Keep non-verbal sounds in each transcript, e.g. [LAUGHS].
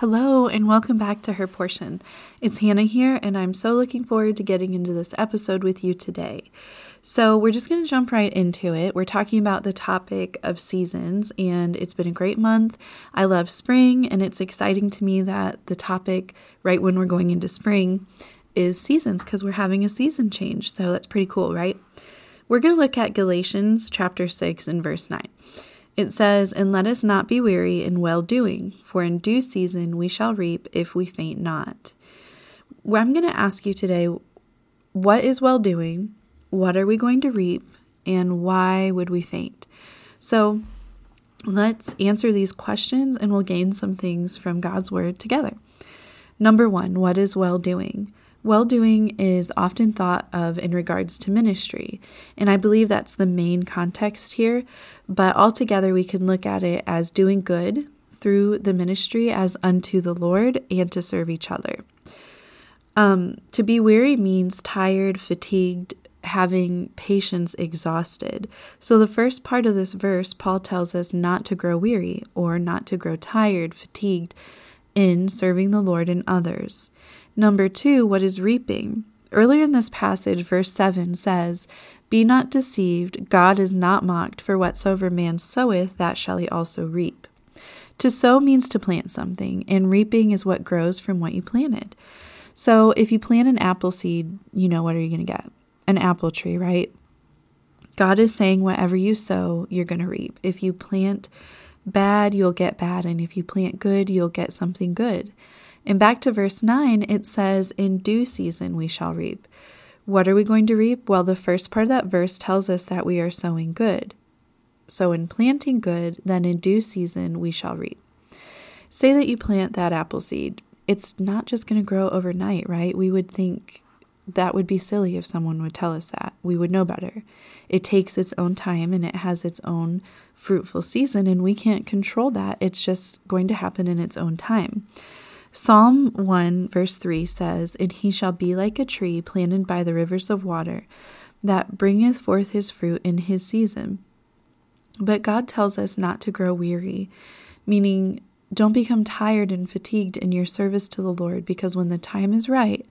Hello, and welcome back to Her Portion. It's Hannah here, and I'm so looking forward to getting into this episode with you today. So, we're just going to jump right into it. We're talking about the topic of seasons, and it's been a great month. I love spring, and it's exciting to me that the topic, right when we're going into spring, is seasons because we're having a season change. So, that's pretty cool, right? We're going to look at Galatians chapter 6 and verse 9. It says, And let us not be weary in well doing, for in due season we shall reap if we faint not. Well, I'm going to ask you today what is well doing? What are we going to reap? And why would we faint? So let's answer these questions and we'll gain some things from God's word together. Number one, what is well doing? Well doing is often thought of in regards to ministry, and I believe that's the main context here. But altogether, we can look at it as doing good through the ministry as unto the Lord and to serve each other. Um, to be weary means tired, fatigued, having patience exhausted. So, the first part of this verse, Paul tells us not to grow weary or not to grow tired, fatigued in serving the Lord and others. Number two, what is reaping? Earlier in this passage, verse 7 says, Be not deceived, God is not mocked, for whatsoever man soweth, that shall he also reap. To sow means to plant something, and reaping is what grows from what you planted. So if you plant an apple seed, you know what are you going to get? An apple tree, right? God is saying whatever you sow, you're going to reap. If you plant bad, you'll get bad, and if you plant good, you'll get something good. And back to verse 9, it says, In due season we shall reap. What are we going to reap? Well, the first part of that verse tells us that we are sowing good. So, in planting good, then in due season we shall reap. Say that you plant that apple seed. It's not just going to grow overnight, right? We would think that would be silly if someone would tell us that. We would know better. It takes its own time and it has its own fruitful season, and we can't control that. It's just going to happen in its own time. Psalm 1, verse 3 says, And he shall be like a tree planted by the rivers of water, that bringeth forth his fruit in his season. But God tells us not to grow weary, meaning don't become tired and fatigued in your service to the Lord, because when the time is right,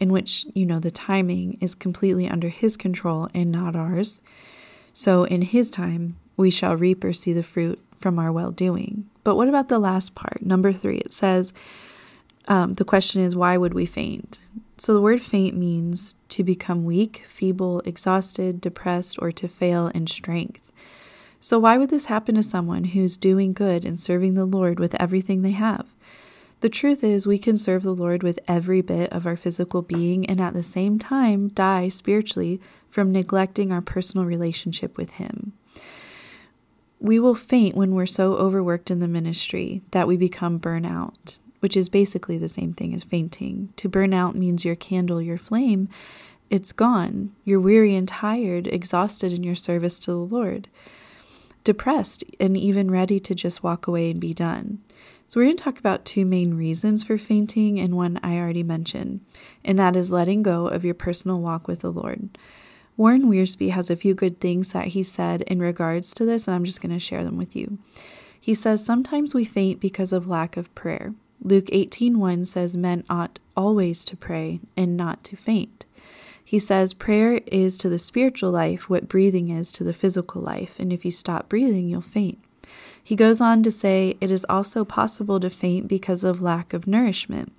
in which, you know, the timing is completely under His control and not ours, so in His time, we shall reap or see the fruit from our well doing. But what about the last part? Number three, it says, um, the question is, why would we faint? So the word faint means to become weak, feeble, exhausted, depressed, or to fail in strength. So why would this happen to someone who's doing good and serving the Lord with everything they have? The truth is, we can serve the Lord with every bit of our physical being and at the same time die spiritually from neglecting our personal relationship with Him. We will faint when we're so overworked in the ministry that we become burnout which is basically the same thing as fainting. To burn out means your candle, your flame, it's gone. You're weary and tired, exhausted in your service to the Lord, depressed, and even ready to just walk away and be done. So, we're going to talk about two main reasons for fainting, and one I already mentioned, and that is letting go of your personal walk with the Lord. Warren Wiersbe has a few good things that he said in regards to this, and I'm just going to share them with you. He says, Sometimes we faint because of lack of prayer. Luke 18:1 says men ought always to pray and not to faint. He says prayer is to the spiritual life what breathing is to the physical life, and if you stop breathing, you'll faint. He goes on to say it is also possible to faint because of lack of nourishment.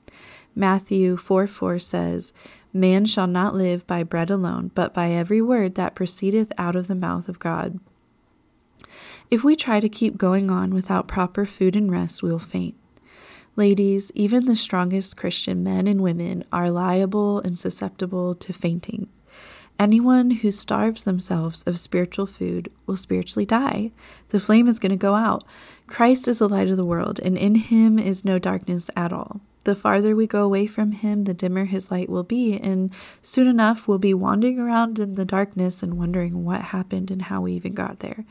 Matthew 4 4 says, Man shall not live by bread alone, but by every word that proceedeth out of the mouth of God. If we try to keep going on without proper food and rest, we will faint. Ladies, even the strongest Christian men and women are liable and susceptible to fainting. Anyone who starves themselves of spiritual food will spiritually die. The flame is going to go out. Christ is the light of the world, and in him is no darkness at all. The farther we go away from Him, the dimmer His light will be, and soon enough we'll be wandering around in the darkness and wondering what happened and how we even got there.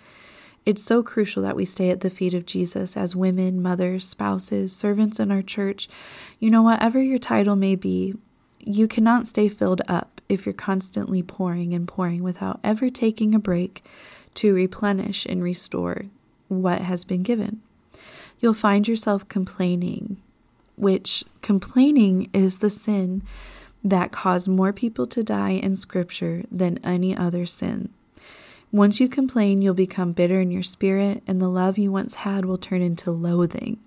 It's so crucial that we stay at the feet of Jesus as women, mothers, spouses, servants in our church. You know, whatever your title may be, you cannot stay filled up if you're constantly pouring and pouring without ever taking a break to replenish and restore what has been given. You'll find yourself complaining, which complaining is the sin that caused more people to die in Scripture than any other sin. Once you complain, you'll become bitter in your spirit, and the love you once had will turn into loathing.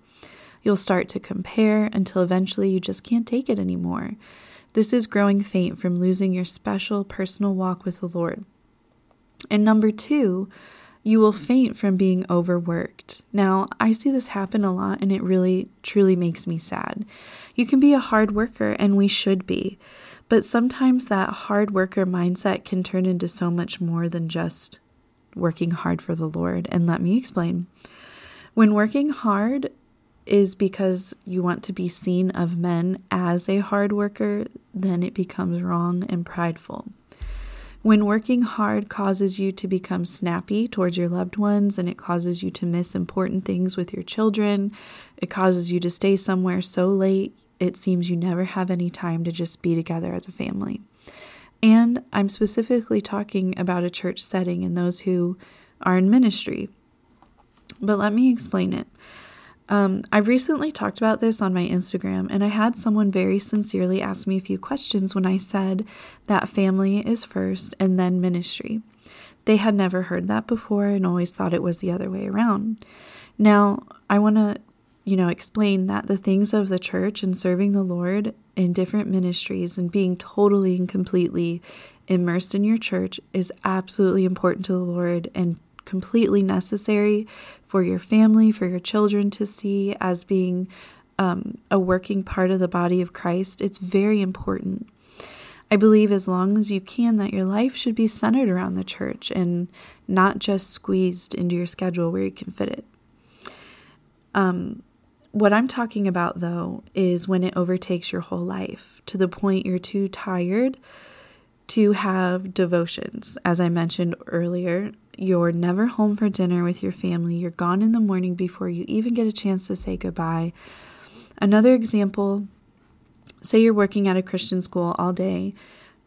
You'll start to compare until eventually you just can't take it anymore. This is growing faint from losing your special personal walk with the Lord. And number two, you will faint from being overworked. Now, I see this happen a lot, and it really, truly makes me sad. You can be a hard worker, and we should be. But sometimes that hard worker mindset can turn into so much more than just working hard for the Lord. And let me explain. When working hard is because you want to be seen of men as a hard worker, then it becomes wrong and prideful. When working hard causes you to become snappy towards your loved ones and it causes you to miss important things with your children, it causes you to stay somewhere so late it seems you never have any time to just be together as a family. And I'm specifically talking about a church setting and those who are in ministry. But let me explain it. Um, I've recently talked about this on my Instagram, and I had someone very sincerely ask me a few questions when I said that family is first and then ministry. They had never heard that before and always thought it was the other way around. Now, I want to you know, explain that the things of the church and serving the Lord in different ministries and being totally and completely immersed in your church is absolutely important to the Lord and completely necessary for your family, for your children to see as being um, a working part of the body of Christ. It's very important. I believe as long as you can, that your life should be centered around the church and not just squeezed into your schedule where you can fit it. Um, what I'm talking about, though, is when it overtakes your whole life to the point you're too tired to have devotions. As I mentioned earlier, you're never home for dinner with your family. You're gone in the morning before you even get a chance to say goodbye. Another example say you're working at a Christian school all day,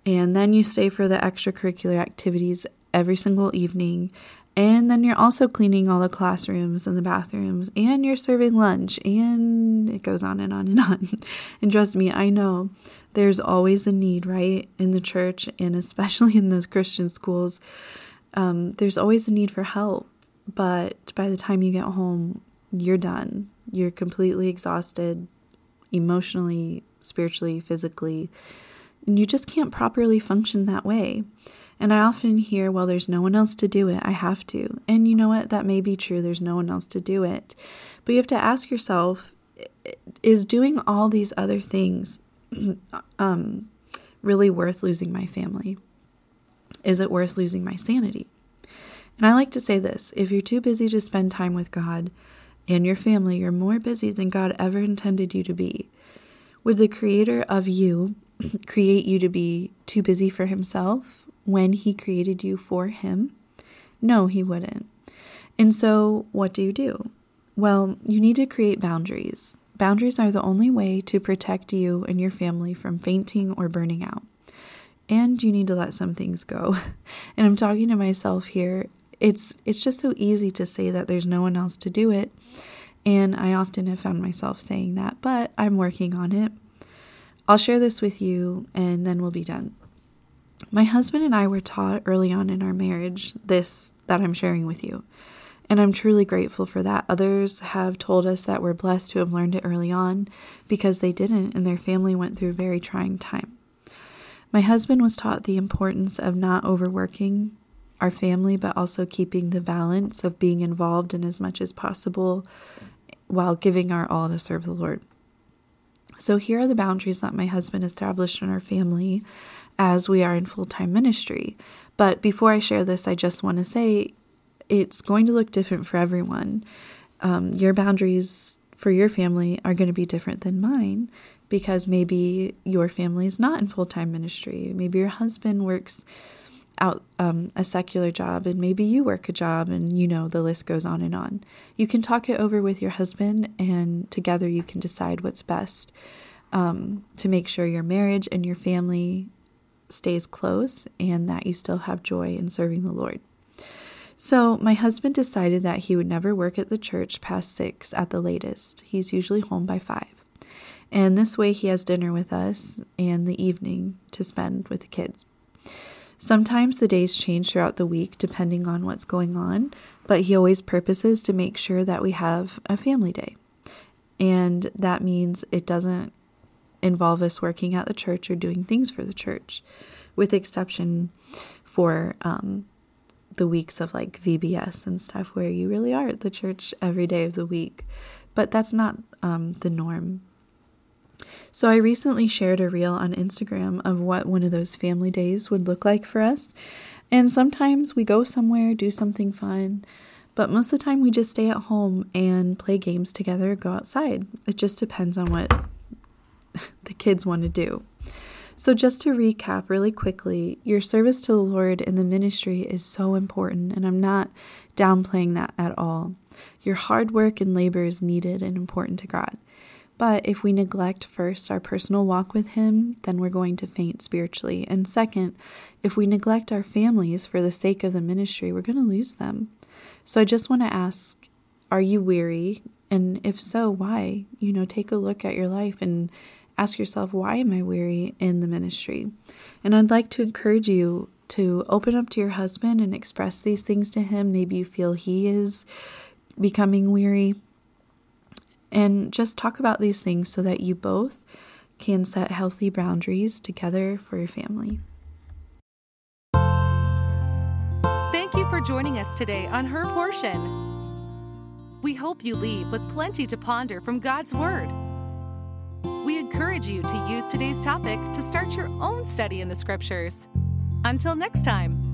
and then you stay for the extracurricular activities every single evening, and then you're also cleaning all the classrooms and the bathrooms, and you're serving lunch, and it goes on and on and on. [LAUGHS] and trust me, I know there's always a need, right, in the church, and especially in the Christian schools. Um, there's always a need for help, but by the time you get home, you're done. You're completely exhausted, emotionally, spiritually, physically, and you just can't properly function that way. And I often hear, well, there's no one else to do it. I have to. And you know what? That may be true. There's no one else to do it. But you have to ask yourself is doing all these other things [CLEARS THROAT] um, really worth losing my family? Is it worth losing my sanity? And I like to say this if you're too busy to spend time with God and your family, you're more busy than God ever intended you to be. Would the creator of you create you to be too busy for himself when He created you for Him? No, He wouldn't. And so, what do you do? Well, you need to create boundaries. Boundaries are the only way to protect you and your family from fainting or burning out. And you need to let some things go. [LAUGHS] and I'm talking to myself here. It's it's just so easy to say that there's no one else to do it. And I often have found myself saying that, but I'm working on it. I'll share this with you and then we'll be done. My husband and I were taught early on in our marriage this that I'm sharing with you. And I'm truly grateful for that. Others have told us that we're blessed to have learned it early on because they didn't and their family went through a very trying time. My husband was taught the importance of not overworking our family, but also keeping the balance of being involved in as much as possible while giving our all to serve the Lord. So, here are the boundaries that my husband established in our family as we are in full time ministry. But before I share this, I just want to say it's going to look different for everyone. Um, your boundaries for your family are going to be different than mine because maybe your family is not in full time ministry. Maybe your husband works out um, a secular job and maybe you work a job and you know the list goes on and on. You can talk it over with your husband and together you can decide what's best um, to make sure your marriage and your family stays close and that you still have joy in serving the lord. So my husband decided that he would never work at the church past six at the latest. He's usually home by five. And this way he has dinner with us and the evening to spend with the kids Sometimes the days change throughout the week depending on what's going on, but he always purposes to make sure that we have a family day. And that means it doesn't involve us working at the church or doing things for the church, with exception for um, the weeks of like VBS and stuff where you really are at the church every day of the week. But that's not um, the norm so I recently shared a reel on Instagram of what one of those family days would look like for us. And sometimes we go somewhere, do something fun, but most of the time we just stay at home and play games together, go outside. It just depends on what [LAUGHS] the kids want to do. So, just to recap really quickly, your service to the Lord in the ministry is so important, and I'm not downplaying that at all. Your hard work and labor is needed and important to God. But if we neglect first our personal walk with Him, then we're going to faint spiritually. And second, if we neglect our families for the sake of the ministry, we're going to lose them. So I just want to ask are you weary? And if so, why? You know, take a look at your life and ask yourself, why am I weary in the ministry? And I'd like to encourage you to open up to your husband and express these things to him. Maybe you feel he is becoming weary and just talk about these things so that you both can set healthy boundaries together for your family. Thank you for joining us today on Her Portion. We hope you leave with plenty to ponder from God's Word. We encourage you to use today's topic to start your own study in the Scriptures. Until next time.